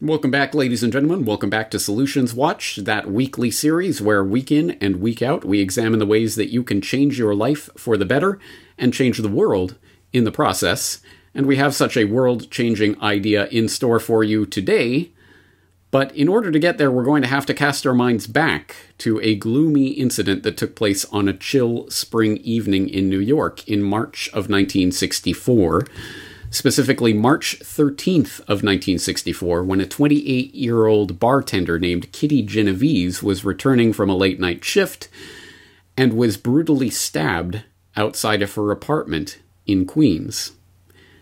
Welcome back, ladies and gentlemen. Welcome back to Solutions Watch, that weekly series where week in and week out we examine the ways that you can change your life for the better and change the world in the process. And we have such a world changing idea in store for you today. But in order to get there, we're going to have to cast our minds back to a gloomy incident that took place on a chill spring evening in New York in March of 1964 specifically March 13th of 1964, when a 28 year old bartender named Kitty Genovese was returning from a late night shift and was brutally stabbed outside of her apartment in Queens.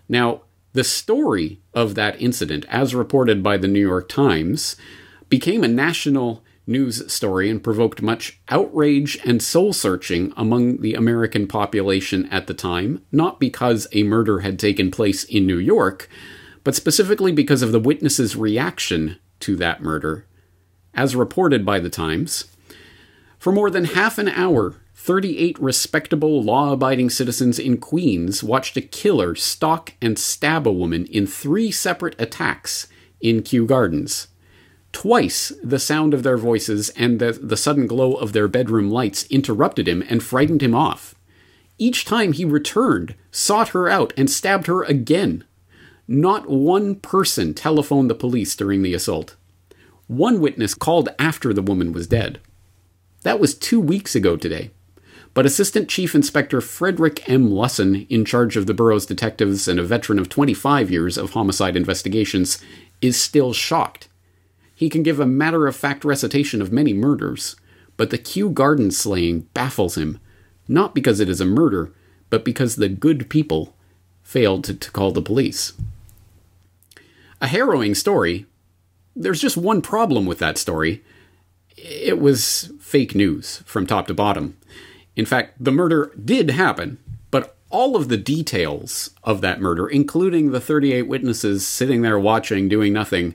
Now, the story of that incident, as reported by the New York Times, became a national news story and provoked much outrage and soul searching among the American population at the time, not because a murder had taken place in New York, but specifically because of the witnesses' reaction to that murder. As reported by the Times, for more than half an hour, 38 respectable, law abiding citizens in Queens watched a killer stalk and stab a woman in three separate attacks in Kew Gardens. Twice the sound of their voices and the, the sudden glow of their bedroom lights interrupted him and frightened him off. Each time he returned, sought her out, and stabbed her again. Not one person telephoned the police during the assault. One witness called after the woman was dead. That was two weeks ago today. But Assistant Chief Inspector Frederick M. Lussen, in charge of the borough's detectives and a veteran of 25 years of homicide investigations, is still shocked he can give a matter of fact recitation of many murders, but the Kew Garden slaying baffles him, not because it is a murder, but because the good people failed to, to call the police. A harrowing story. There's just one problem with that story. It was fake news from top to bottom. In fact, the murder did happen, but all of the details of that murder, including the 38 witnesses sitting there watching, doing nothing,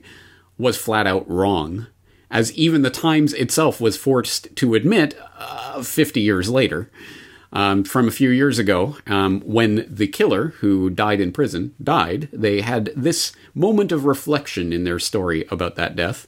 was flat out wrong, as even the Times itself was forced to admit uh, 50 years later. Um, from a few years ago, um, when the killer, who died in prison, died, they had this moment of reflection in their story about that death.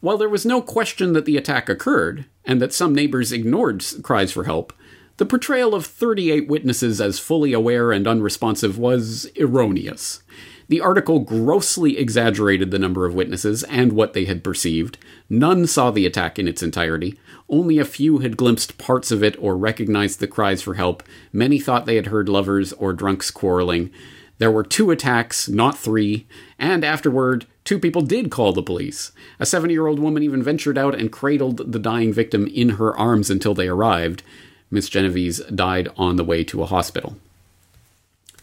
While there was no question that the attack occurred, and that some neighbors ignored cries for help, the portrayal of 38 witnesses as fully aware and unresponsive was erroneous. The article grossly exaggerated the number of witnesses and what they had perceived. None saw the attack in its entirety. Only a few had glimpsed parts of it or recognized the cries for help. Many thought they had heard lovers or drunks quarreling. There were two attacks, not three, and afterward, two people did call the police. A 70 year old woman even ventured out and cradled the dying victim in her arms until they arrived. Miss Genovese died on the way to a hospital.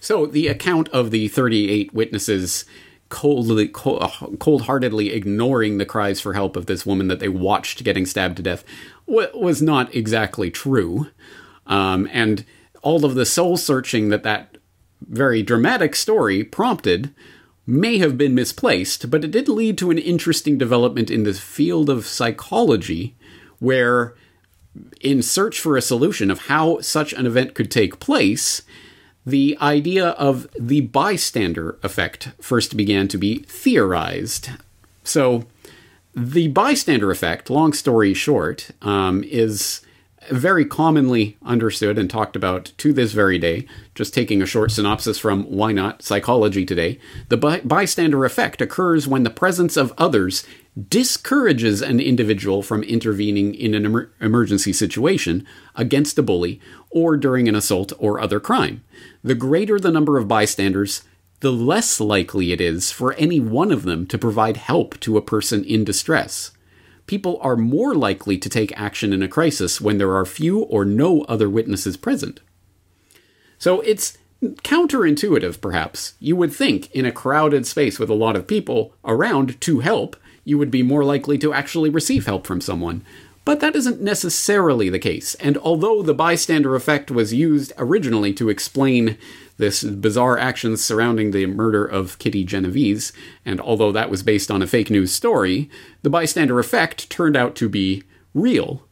So the account of the 38 witnesses coldly, cold heartedly ignoring the cries for help of this woman that they watched getting stabbed to death was not exactly true. Um, and all of the soul searching that that very dramatic story prompted may have been misplaced, but it did lead to an interesting development in the field of psychology where, in search for a solution of how such an event could take place, the idea of the bystander effect first began to be theorized. So, the bystander effect, long story short, um, is very commonly understood and talked about to this very day. Just taking a short synopsis from Why Not Psychology Today. The by- bystander effect occurs when the presence of others discourages an individual from intervening in an emer- emergency situation against a bully or during an assault or other crime. The greater the number of bystanders, the less likely it is for any one of them to provide help to a person in distress people are more likely to take action in a crisis when there are few or no other witnesses present. So it's counterintuitive, perhaps. You would think in a crowded space with a lot of people around to help, you would be more likely to actually receive help from someone. But that isn't necessarily the case, and although the bystander effect was used originally to explain this bizarre actions surrounding the murder of Kitty Genovese, and although that was based on a fake news story, the bystander effect turned out to be real.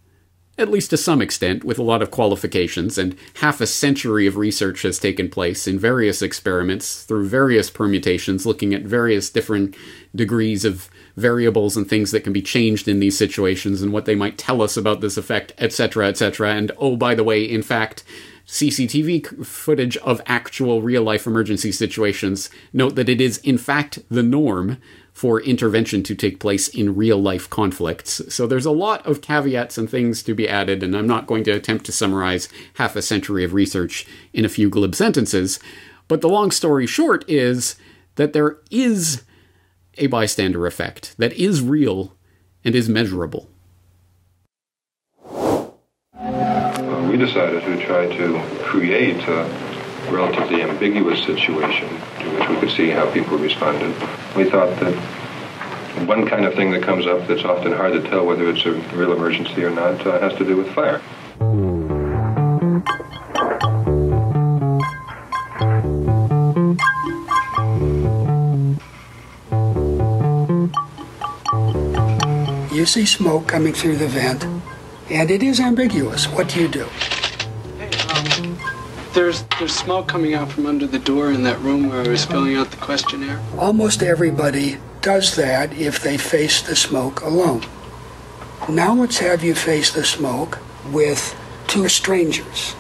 at least to some extent, with a lot of qualifications, and half a century of research has taken place in various experiments through various permutations, looking at various different degrees of variables and things that can be changed in these situations and what they might tell us about this effect, etc., etc. And oh, by the way, in fact, CCTV footage of actual real life emergency situations note that it is, in fact, the norm for intervention to take place in real life conflicts. So there's a lot of caveats and things to be added, and I'm not going to attempt to summarize half a century of research in a few glib sentences. But the long story short is that there is a bystander effect that is real and is measurable. We decided to try to create a relatively ambiguous situation in which we could see how people responded. We thought that one kind of thing that comes up that's often hard to tell whether it's a real emergency or not uh, has to do with fire. You see smoke coming through the vent, and it is ambiguous. What do you do? Um, there's there's smoke coming out from under the door in that room where I was filling out the questionnaire. Almost everybody does that if they face the smoke alone. Now let's have you face the smoke with two strangers.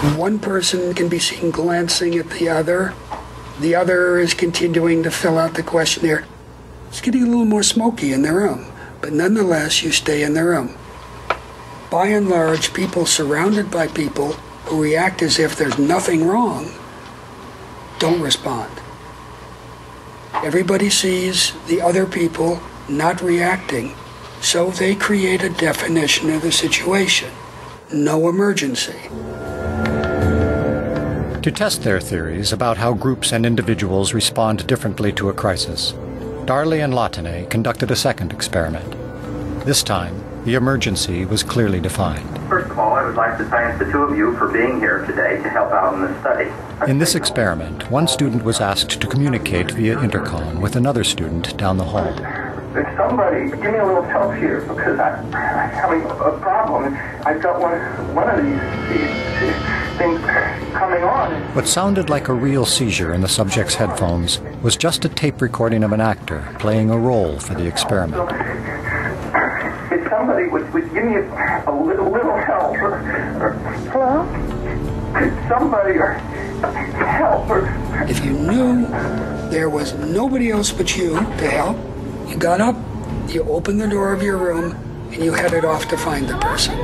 One person can be seen glancing at the other. The other is continuing to fill out the questionnaire. It's getting a little more smoky in the room, but nonetheless, you stay in the room. By and large, people surrounded by people who react as if there's nothing wrong don't respond. Everybody sees the other people not reacting, so they create a definition of the situation no emergency. To test their theories about how groups and individuals respond differently to a crisis, Darley and Latané conducted a second experiment. This time, the emergency was clearly defined. First of all, I would like to thank the two of you for being here today to help out in this study. In this experiment, one student was asked to communicate via intercom with another student down the hall. If somebody give me a little help here because I, I'm having a problem. I've got one one of these, these things coming on. What sounded like a real seizure in the subject's headphones was just a tape recording of an actor playing a role for the experiment. If somebody would, would give me a, a little, little help, or, or hello, could somebody or help or If you knew there was nobody else but you to help, you got up, you opened the door of your room, and you headed off to find the person.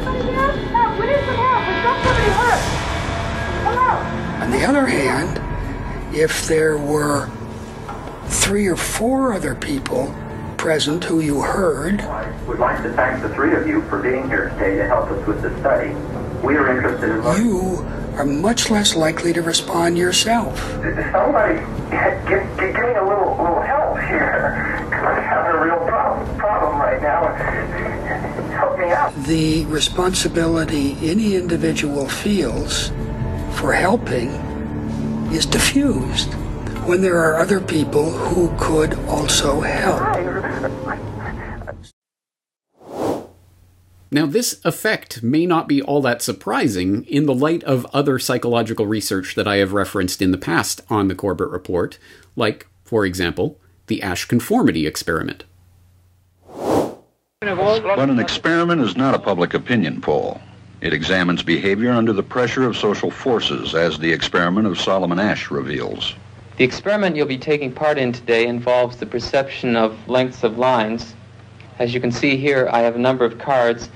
On the other hand, if there were three or four other people present who you heard, I would like to thank the three of you for being here today to help us with this study. We are interested in you are much less likely to respond yourself. Somebody give, give, give me a little, little help here. I'm having a real problem, problem right now. Help me out. The responsibility any individual feels for helping is diffused when there are other people who could also help. Now, this effect may not be all that surprising in the light of other psychological research that I have referenced in the past on the Corbett Report, like, for example, the Asch conformity experiment. But an experiment is not a public opinion poll. It examines behavior under the pressure of social forces, as the experiment of Solomon Asch reveals. The experiment you'll be taking part in today involves the perception of lengths of lines. As you can see here, I have a number of cards,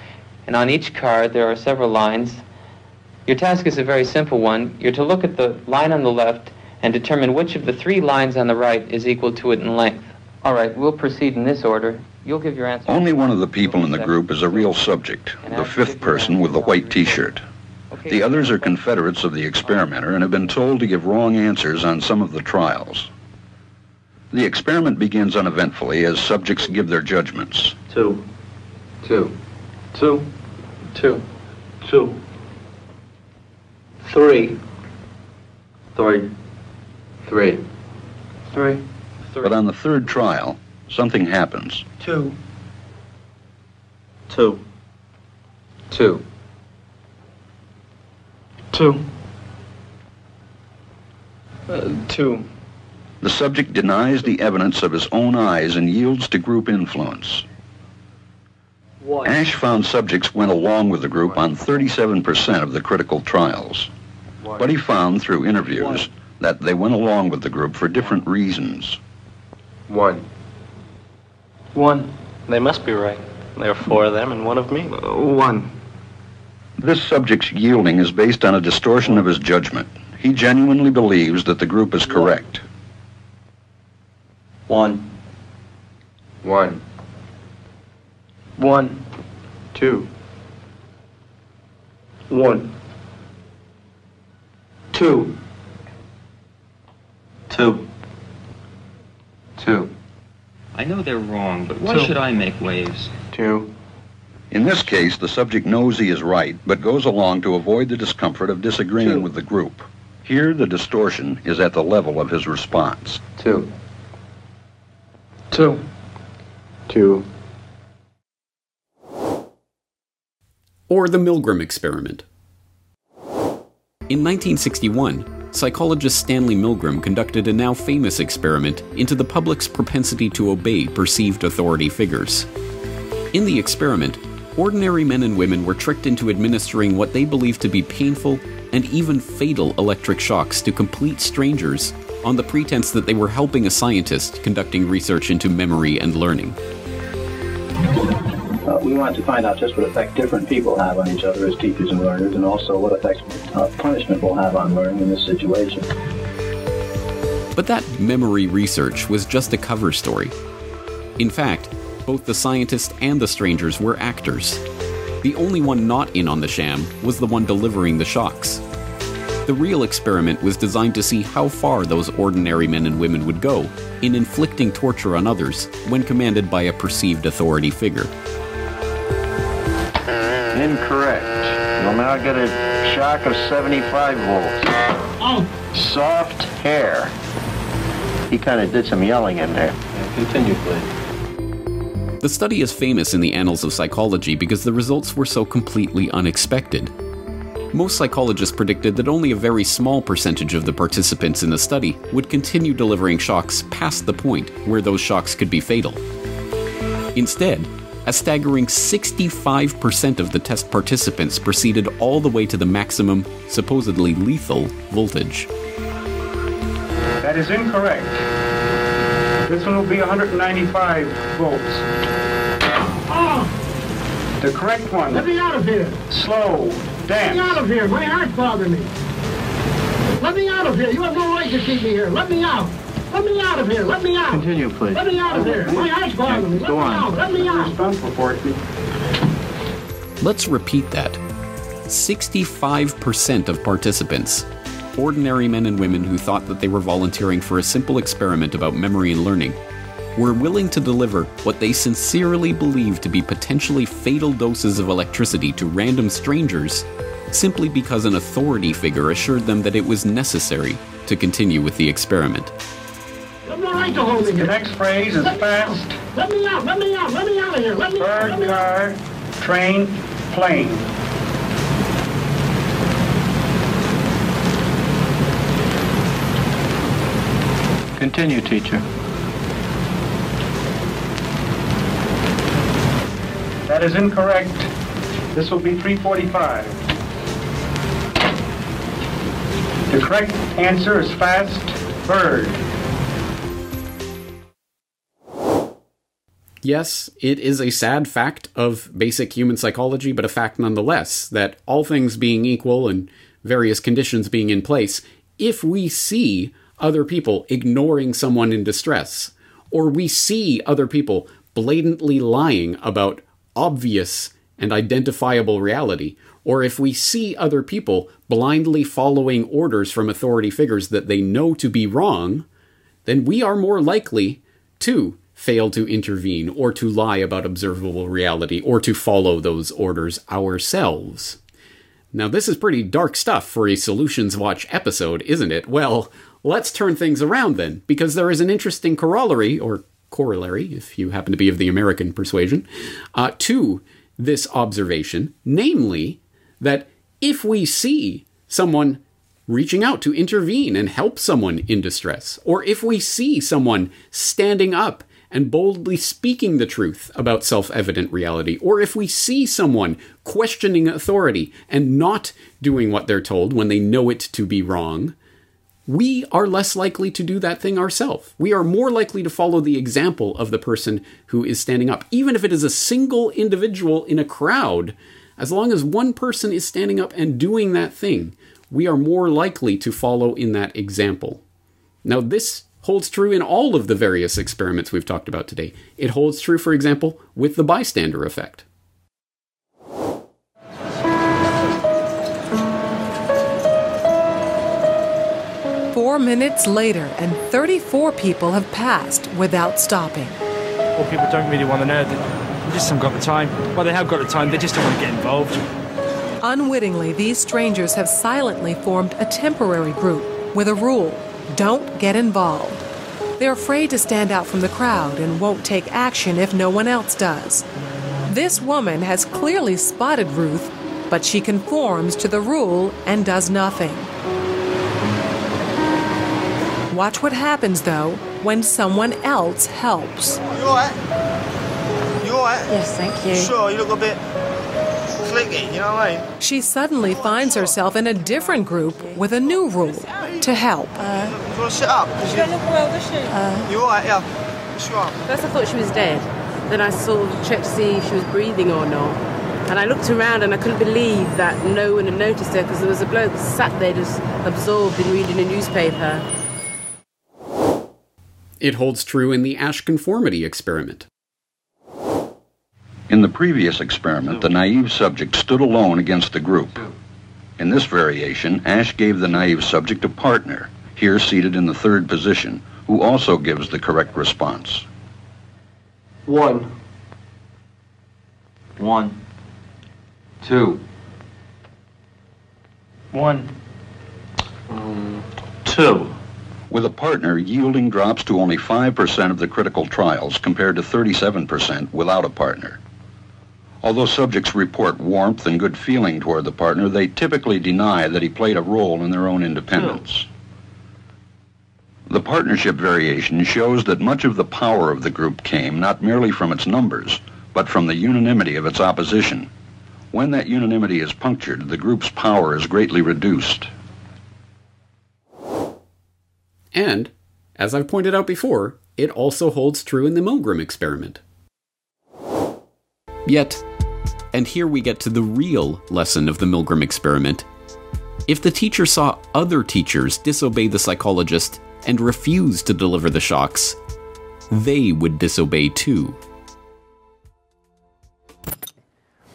and on each card there are several lines. Your task is a very simple one. You're to look at the line on the left and determine which of the three lines on the right is equal to it in length. All right, we'll proceed in this order. You'll give your answer. Only one of the people in the group is a real subject, the fifth person with the white t-shirt. The others are confederates of the experimenter and have been told to give wrong answers on some of the trials. The experiment begins uneventfully as subjects give their judgments. Two. Two. Two. Two. Two. Three. Three. Three. Three. But on the third trial, something happens. Two. Two. Two. Two. Uh, two. The subject denies the evidence of his own eyes and yields to group influence. One. Asch found subjects went along with the group on 37% of the critical trials. But he found through interviews that they went along with the group for different reasons. One. One. They must be right. There are four of them and one of me. Uh, one. This subject's yielding is based on a distortion of his judgment. He genuinely believes that the group is correct. One. One. One. Two. One. Two. Two. Two. I know they're wrong, but why Two. should I make waves? Two. In this case, the subject knows he is right, but goes along to avoid the discomfort of disagreeing Two. with the group. Here, the distortion is at the level of his response. Two. Two. Two. Or the Milgram experiment. In 1961, psychologist Stanley Milgram conducted a now famous experiment into the public's propensity to obey perceived authority figures. In the experiment, ordinary men and women were tricked into administering what they believed to be painful and even fatal electric shocks to complete strangers on the pretense that they were helping a scientist conducting research into memory and learning. Uh, we wanted to find out just what effect different people have on each other as teachers and learners, and also what effect uh, punishment will have on learning in this situation. But that memory research was just a cover story. In fact, both the scientist and the strangers were actors. The only one not in on the sham was the one delivering the shocks. The real experiment was designed to see how far those ordinary men and women would go in inflicting torture on others when commanded by a perceived authority figure. Incorrect. You'll now get a shock of 75 volts. Oh, Soft hair. He kind of did some yelling in there. Continue, please. The study is famous in the annals of psychology because the results were so completely unexpected. Most psychologists predicted that only a very small percentage of the participants in the study would continue delivering shocks past the point where those shocks could be fatal. Instead, a staggering 65% of the test participants proceeded all the way to the maximum, supposedly lethal, voltage. That is incorrect. This one will be 195 volts. oh, The correct one, let me out of here. slow, Let me out of here. My heart bothers me. Let me out of here. You have no right to keep me here. Let me out. Let me out of here. Let me out. Continue, please. Let me out of here. My heart's bothering me. Let Go me on. out. Let me out. Stunt. Let's repeat that 65% of participants, ordinary men and women who thought that they were volunteering for a simple experiment about memory and learning, were willing to deliver what they sincerely believed to be potentially fatal doses of electricity to random strangers simply because an authority figure assured them that it was necessary to continue with the experiment. You right to hold me The next phrase is Let me fast, Let me out. Let me out. Let me out of here. Let me out. bird, Let me out. car, train, plane. Continue, teacher. That is incorrect. This will be 345. The correct answer is fast, bird. Yes, it is a sad fact of basic human psychology, but a fact nonetheless that all things being equal and various conditions being in place, if we see other people ignoring someone in distress, or we see other people blatantly lying about obvious and identifiable reality, or if we see other people blindly following orders from authority figures that they know to be wrong, then we are more likely to fail to intervene or to lie about observable reality or to follow those orders ourselves. Now, this is pretty dark stuff for a Solutions Watch episode, isn't it? Well, let's turn things around then, because there is an interesting corollary, or corollary, if you happen to be of the American persuasion, uh, to this observation, namely that if we see someone reaching out to intervene and help someone in distress, or if we see someone standing up and boldly speaking the truth about self evident reality, or if we see someone questioning authority and not doing what they're told when they know it to be wrong, we are less likely to do that thing ourselves. We are more likely to follow the example of the person who is standing up, even if it is a single individual in a crowd. As long as one person is standing up and doing that thing, we are more likely to follow in that example. Now, this holds true in all of the various experiments we've talked about today. It holds true, for example, with the bystander effect. Four minutes later, and 34 people have passed without stopping. Well, people don't really want to know. They just haven't got the time. Well, they have got the time, they just don't want to get involved. Unwittingly, these strangers have silently formed a temporary group with a rule don't get involved. They're afraid to stand out from the crowd and won't take action if no one else does. This woman has clearly spotted Ruth, but she conforms to the rule and does nothing. Watch what happens, though, when someone else helps. You alright? You alright? Yes, thank you. Sure, you look a bit clicky, you know what I mean? She suddenly finds herself in a different group with a new rule to help. Uh, you want to sit up? She don't look well, does she? Uh, you alright, yeah? Sure. First I thought she was dead. Then I sort of checked to see if she was breathing or not. And I looked around and I couldn't believe that no one had noticed her because there was a bloke sat there just absorbed in reading a newspaper. It holds true in the Asch conformity experiment. In the previous experiment, the naive subject stood alone against the group. In this variation, Asch gave the naive subject a partner, here seated in the third position, who also gives the correct response. One. One. Two. One. Um, two. With a partner, yielding drops to only 5% of the critical trials compared to 37% without a partner. Although subjects report warmth and good feeling toward the partner, they typically deny that he played a role in their own independence. The partnership variation shows that much of the power of the group came not merely from its numbers, but from the unanimity of its opposition. When that unanimity is punctured, the group's power is greatly reduced. And, as I've pointed out before, it also holds true in the Milgram experiment. Yet, and here we get to the real lesson of the Milgram experiment. If the teacher saw other teachers disobey the psychologist and refuse to deliver the shocks, they would disobey too.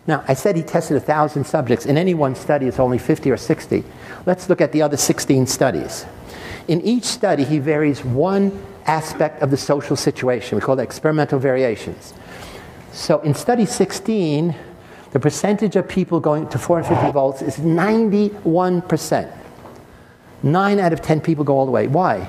Now, I said he tested 1,000 subjects. In any one study, it's only 50 or 60. Let's look at the other 16 studies. In each study, he varies one aspect of the social situation. We call that experimental variations. So in study 16, the percentage of people going to 450 volts is 91%. Nine out of 10 people go all the way. Why?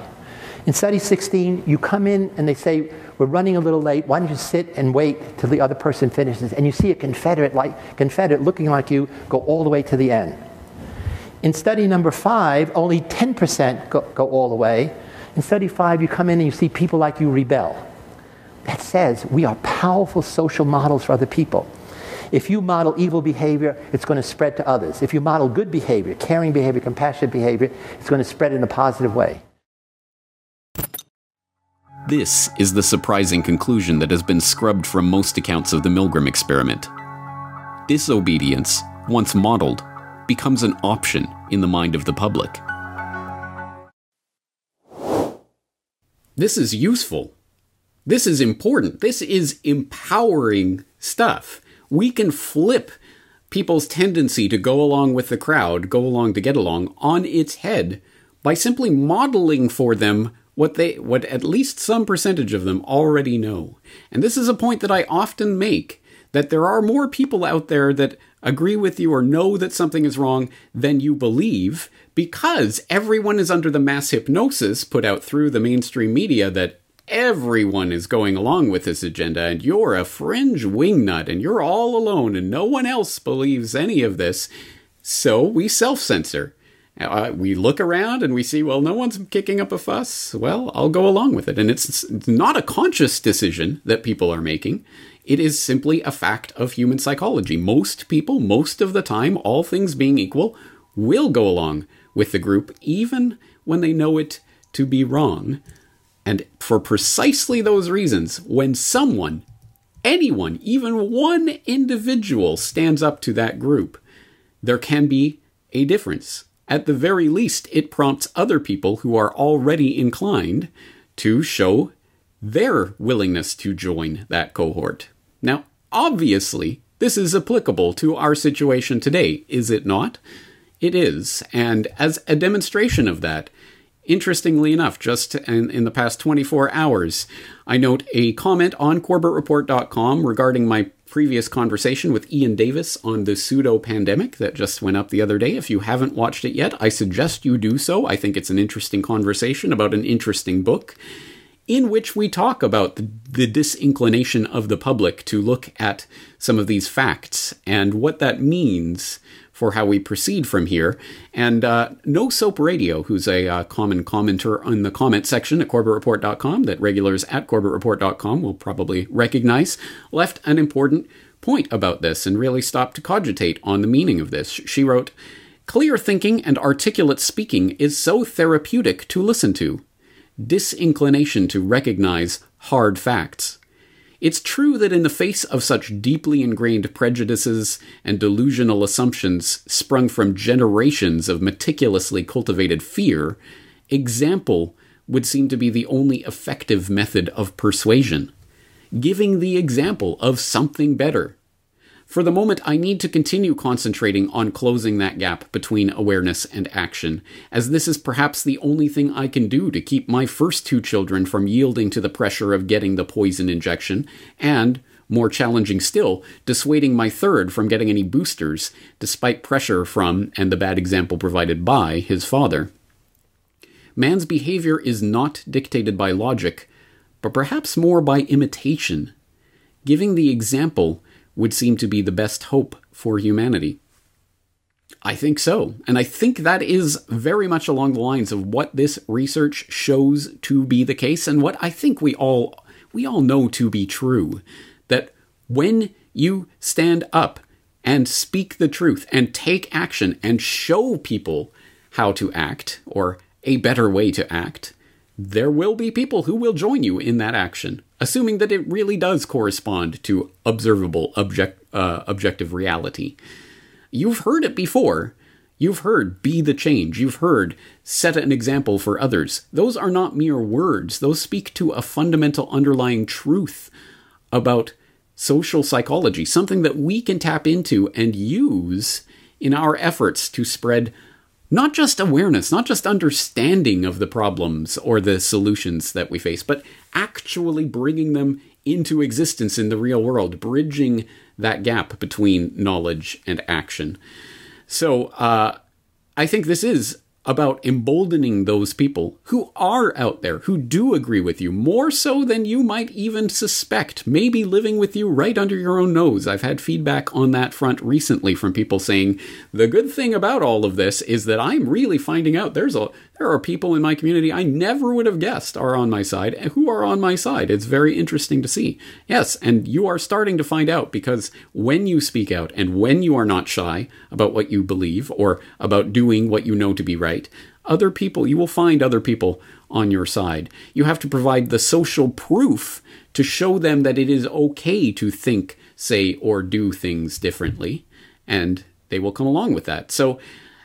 In study 16, you come in and they say, We're running a little late. Why don't you sit and wait till the other person finishes? And you see a Confederate, like, Confederate looking like you go all the way to the end. In study number five, only 10% go, go all the way. In study five, you come in and you see people like you rebel. That says we are powerful social models for other people. If you model evil behavior, it's going to spread to others. If you model good behavior, caring behavior, compassionate behavior, it's going to spread in a positive way. This is the surprising conclusion that has been scrubbed from most accounts of the Milgram experiment. Disobedience, once modeled, becomes an option in the mind of the public. This is useful. This is important. This is empowering stuff. We can flip people's tendency to go along with the crowd, go along to get along, on its head by simply modeling for them what they what at least some percentage of them already know. And this is a point that I often make that there are more people out there that agree with you or know that something is wrong than you believe because everyone is under the mass hypnosis put out through the mainstream media that everyone is going along with this agenda and you're a fringe wingnut and you're all alone and no one else believes any of this. So we self censor. Uh, we look around and we see, well, no one's kicking up a fuss. Well, I'll go along with it. And it's, it's not a conscious decision that people are making. It is simply a fact of human psychology. Most people, most of the time, all things being equal, will go along with the group, even when they know it to be wrong. And for precisely those reasons, when someone, anyone, even one individual stands up to that group, there can be a difference. At the very least, it prompts other people who are already inclined to show their willingness to join that cohort. Now, obviously, this is applicable to our situation today, is it not? It is. And as a demonstration of that, interestingly enough, just in, in, the past 24 hours, I note a comment on CorbettReport.com regarding my previous conversation with Iain Davis on the pseudo pandemic that just went up the other day. If you haven't watched it yet, I suggest you do so. I think it's an interesting conversation about an interesting book in which we talk about the, the, disinclination of the public to look at some of these facts and what that means for how we proceed from here. And uh, No Soap Radio, who's a uh, common commenter in the comment section at CorbettReport.com that regulars at CorbettReport.com will probably recognize, left an important point about this and really stopped to cogitate on the meaning of this. She wrote, Clear thinking and articulate speaking is so therapeutic to listen to disinclination to recognize hard facts. It's true that in the face of such deeply ingrained prejudices and delusional assumptions sprung from generations of meticulously cultivated fear, example would seem to be the only effective method of persuasion. Giving the example of something better, for the moment, I need to continue concentrating on closing that gap between awareness and action, as this is perhaps the only thing I can do to keep my first two children from yielding to the pressure of getting the poison injection, and, more challenging still, dissuading my third from getting any boosters, despite pressure from, and the bad example provided by, his father. Man's behavior is not dictated by logic, but perhaps more by imitation. Giving the example would seem to be the best hope for humanity. I think so. And I think that is very much along the lines of what this research shows to be the case and what I think we all we all know to be true that when you stand up and speak the truth and take action and show people how to act or a better way to act, there will be people who will join you in that action, assuming that it really does correspond to observable object, uh, objective reality. You've heard it before. You've heard be the change. You've heard set an example for others. Those are not mere words, those speak to a fundamental underlying truth about social psychology, something that we can tap into and use in our efforts to spread not just awareness, not just understanding of the problems or the solutions that we face, but actually bringing them into existence in the real world, bridging that gap between knowledge and action. So, uh, I think this is about emboldening those people who are out there, who do agree with you, more so than you might even suspect, maybe living with you right under your own nose. I've had feedback on that front recently from people saying, the good thing about all of this is that I'm really finding out there's a there are people in my community I never would have guessed are on my side and who are on my side. It's very interesting to see. Yes, and you are starting to find out because when you speak out and when you are not shy about what you believe or about doing what you know to be right, other people, you will find other people on your side. You have to provide the social proof to show them that it is okay to think, say, or do things differently, and they will come along with that. So,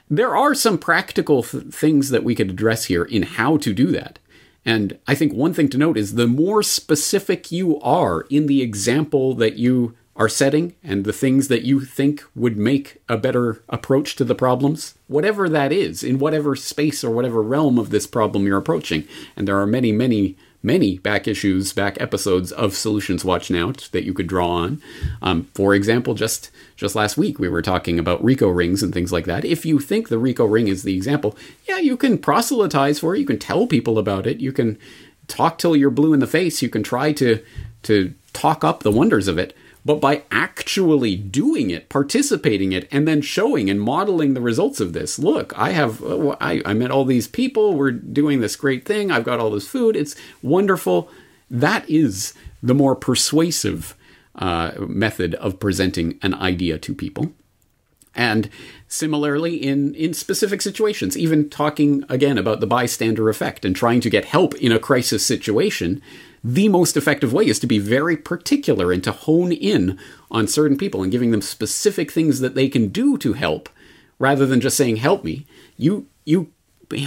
there are some practical th- things that we could address here in how to do that. And I think one thing to note is the more specific you are in the example that you are setting and the things that you think would make a better approach to the problems, whatever that is, in whatever space or whatever realm of this problem you're approaching. And there are many, many many back issues, back episodes of Solutions Watch Now that you could draw on. Um, for example, just just last week we were talking about REKO rings and things like that. If you think the REKO ring is the example, yeah, you can proselytize for it. You can tell people about it. You can talk till you're blue in the face. You can try to to talk up the wonders of it but by actually doing it, participating it, and then showing and modeling the results of this. Look, I have, uh, I, I met all these people. We're doing this great thing. I've got all this food. It's wonderful. That is the more persuasive uh, method of presenting an idea to people. And similarly, in, in specific situations, even talking again about the bystander effect and trying to get help in a crisis situation, the most effective way is to be very particular and to hone in on certain people and giving them specific things that they can do to help rather than just saying help me. You you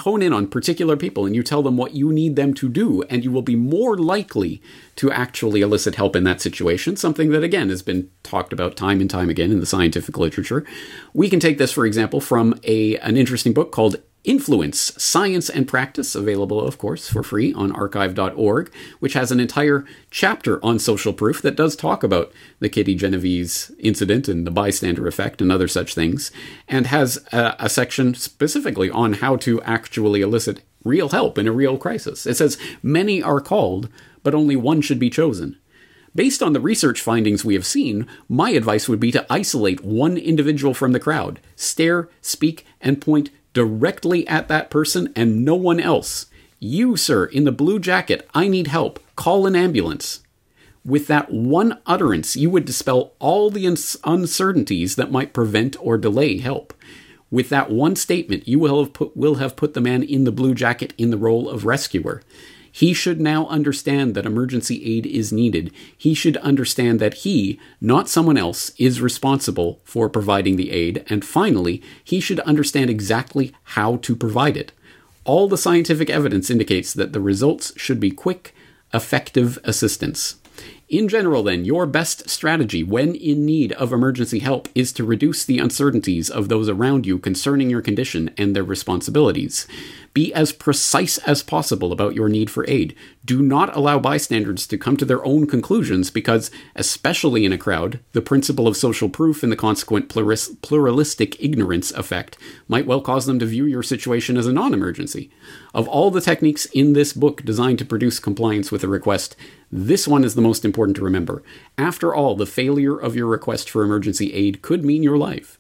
hone in on particular people and you tell them what you need them to do and you will be more likely to actually elicit help in that situation. Something that again has been talked about time and time again in the scientific literature. We can take this for example from a an interesting book called Influence Science and Practice, available, of course, for free on archive.org, which has an entire chapter on social proof that does talk about the Kitty Genovese incident and the bystander effect and other such things, and has a, a section specifically on how to actually elicit real help in a real crisis. It says, Many are called, but only one should be chosen. Based on the research findings we have seen, my advice would be to isolate one individual from the crowd, stare, speak, and point directly at that person and no one else. You, sir, in the blue jacket, I need help. Call an ambulance. With that one utterance, you would dispel all the uncertainties that might prevent or delay help. With that one statement, you will have put, will have put the man in the blue jacket in the role of rescuer. He should now understand that emergency aid is needed. He should understand that he, not someone else, is responsible for providing the aid. And finally, he should understand exactly how to provide it. All the scientific evidence indicates that the results should be quick, effective assistance. In general, then, your best strategy when in need of emergency help is to reduce the uncertainties of those around you concerning your condition and their responsibilities. Be as precise as possible about your need for aid. Do not allow bystanders to come to their own conclusions because, especially in a crowd, the principle of social proof and the consequent pluralistic ignorance effect might well cause them to view your situation as a non emergency. Of all the techniques in this book designed to produce compliance with a request, this one is the most important to remember. After all, the failure of your request for emergency aid could mean your life.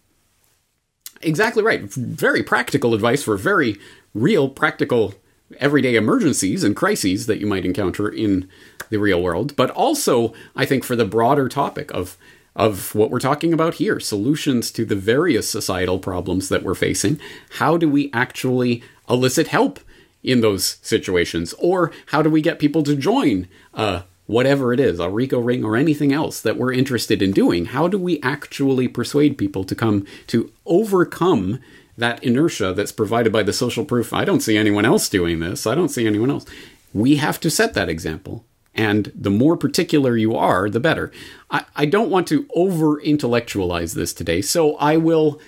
Exactly right. Very practical advice for very real, practical, everyday emergencies and crises that you might encounter in the real world. But also, I think, for the broader topic of of what we're talking about here solutions to the various societal problems that we're facing. How do we actually elicit help in those situations? Or how do we get people to join uh, whatever it is, a REKO ring or anything else that we're interested in doing? How do we actually persuade people to come to overcome that inertia that's provided by the social proof? I don't see anyone else doing this. I don't see anyone else. We have to set that example. And the more particular you are, the better. I, I don't want to over intellectualize this today, so I will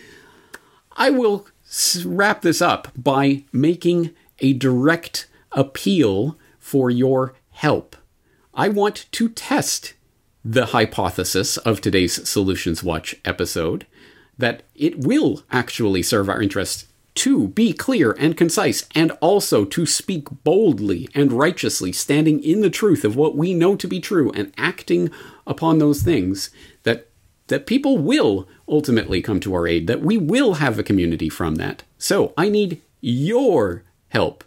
I will wrap this up by making a direct appeal for your help. I want to test the hypothesis of today's Solutions Watch episode that it will actually serve our interests to be clear and concise, and also to speak boldly and righteously, standing in the truth of what we know to be true and acting upon those things, that that people will ultimately come to our aid, that we will have a community from that. So I need your help.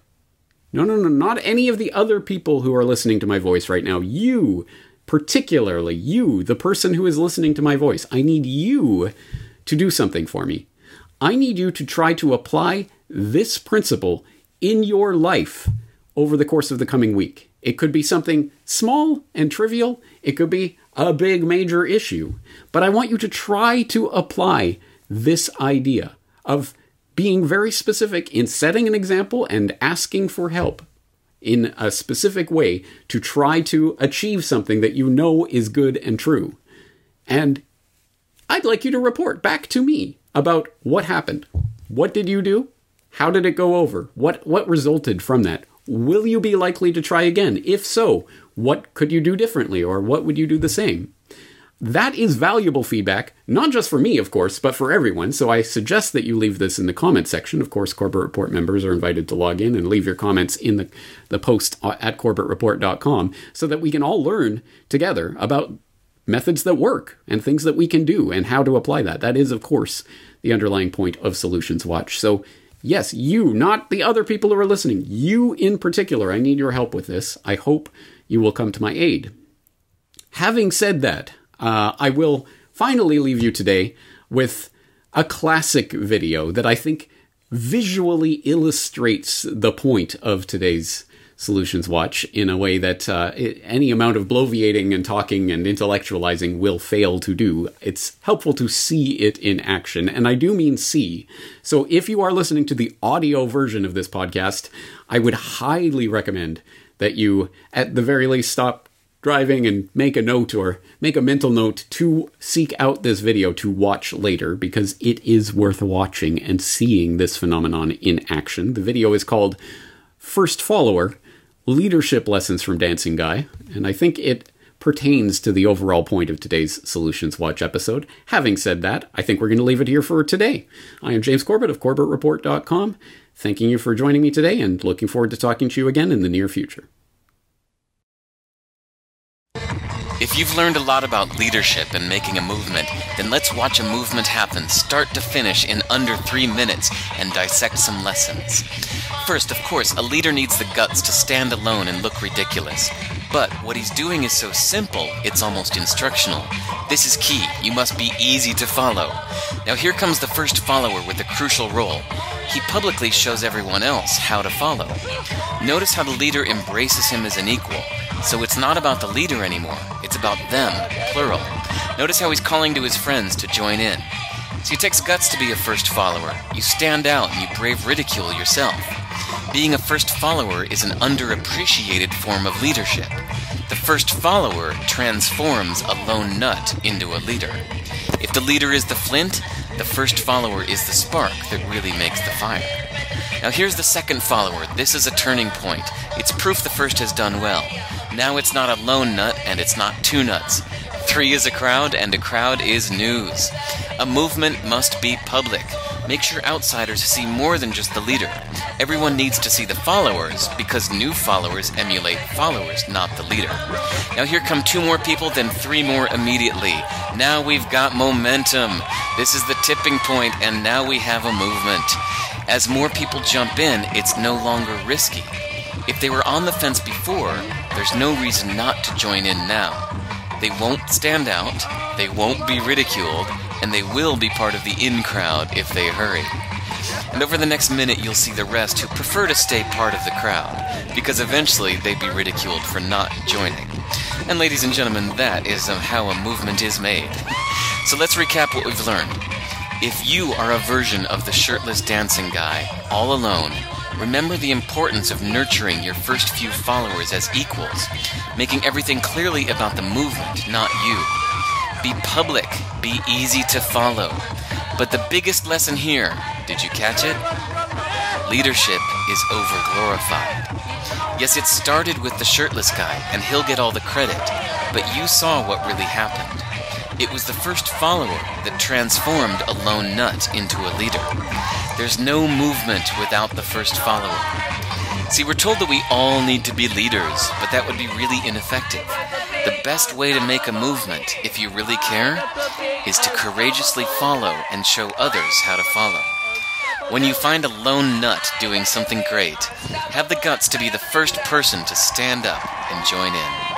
No, no, no, not any of the other people who are listening to my voice right now. You, particularly you, the person who is listening to my voice. I need you to do something for me. I need you to try to apply this principle in your life over the course of the coming week. It could be something small and trivial, it could be a big major issue, but I want you to try to apply this idea of being very specific in setting an example and asking for help in a specific way to try to achieve something that you know is good and true. And I'd like you to report back to me about what happened. What did you do? How did it go over? What what resulted from that? Will you be likely to try again? If so, what could you do differently or what would you do the same? That is valuable feedback, not just for me, of course, but for everyone. So I suggest that you leave this in the comment section. Of course, Corbett Report members are invited to log in and leave your comments in the, the post at corbettreport.com so that we can all learn together about methods that work and things that we can do and how to apply that. That is, of course, the underlying point of Solutions Watch. So, yes, you, not the other people who are listening, you in particular, I need your help with this. I hope you will come to my aid. Having said that, uh, I will finally leave you today with a classic video that I think visually illustrates the point of today's Solutions Watch in a way that uh, any amount of bloviating and talking and intellectualizing will fail to do. It's helpful to see it in action, and I do mean see. So if you are listening to the audio version of this podcast, I would highly recommend that you, at the very least, stop driving and make a note or make a mental note to seek out this video to watch later because it is worth watching and seeing this phenomenon in action. The video is called First Follower Leadership Lessons from Dancing Guy, and I think it pertains to the overall point of today's Solutions Watch episode. Having said that, I think we're going to leave it here for today. I am James Corbett of CorbettReport.com, thanking you for joining me today and looking forward to talking to you again in the near future. You've learned a lot about leadership and making a movement, then let's watch a movement happen start to finish in under three minutes and dissect some lessons. First, of course, a leader needs the guts to stand alone and look ridiculous. But what he's doing is so simple, it's almost instructional. This is key. You must be easy to follow. Now, here comes the first follower with a crucial role. He publicly shows everyone else how to follow. Notice how the leader embraces him as an equal. So it's not about the leader anymore, it's about them, plural. Notice how he's calling to his friends to join in. So it takes guts to be a first follower. You stand out and you brave ridicule yourself. Being a first follower is an underappreciated form of leadership. The first follower transforms a lone nut into a leader. If the leader is the flint, the first follower is the spark that really makes the fire. Now here's the second follower. This is a turning point. It's proof the first has done well. Now it's not a lone nut and it's not two nuts. Three is a crowd and a crowd is news. A movement must be public. Make sure outsiders see more than just the leader. Everyone needs to see the followers because new followers emulate followers, not the leader. Now here come two more people, then three more immediately. Now we've got momentum. This is the tipping point, and now we have a movement. As more people jump in, it's no longer risky. If they were on the fence before, there's no reason not to join in now. They won't stand out, they won't be ridiculed, and they will be part of the in crowd if they hurry. And over the next minute, you'll see the rest who prefer to stay part of the crowd, because eventually they'd be ridiculed for not joining. And ladies and gentlemen, that is um, how a movement is made. So let's recap what we've learned. If you are a version of the shirtless dancing guy, all alone, Remember the importance of nurturing your first few followers as equals, making everything clearly about the movement, not you. Be public, be easy to follow. But the biggest lesson here, did you catch it? Leadership is overglorified. Yes, it started with the shirtless guy, and he'll get all the credit, but you saw what really happened. It was the first follower that transformed a lone nut into a leader. There's no movement without the first follower. See, we're told that we all need to be leaders, but that would be really ineffective. The best way to make a movement, if you really care, is to courageously follow and show others how to follow. When you find a lone nut doing something great, have the guts to be the first person to stand up and join in.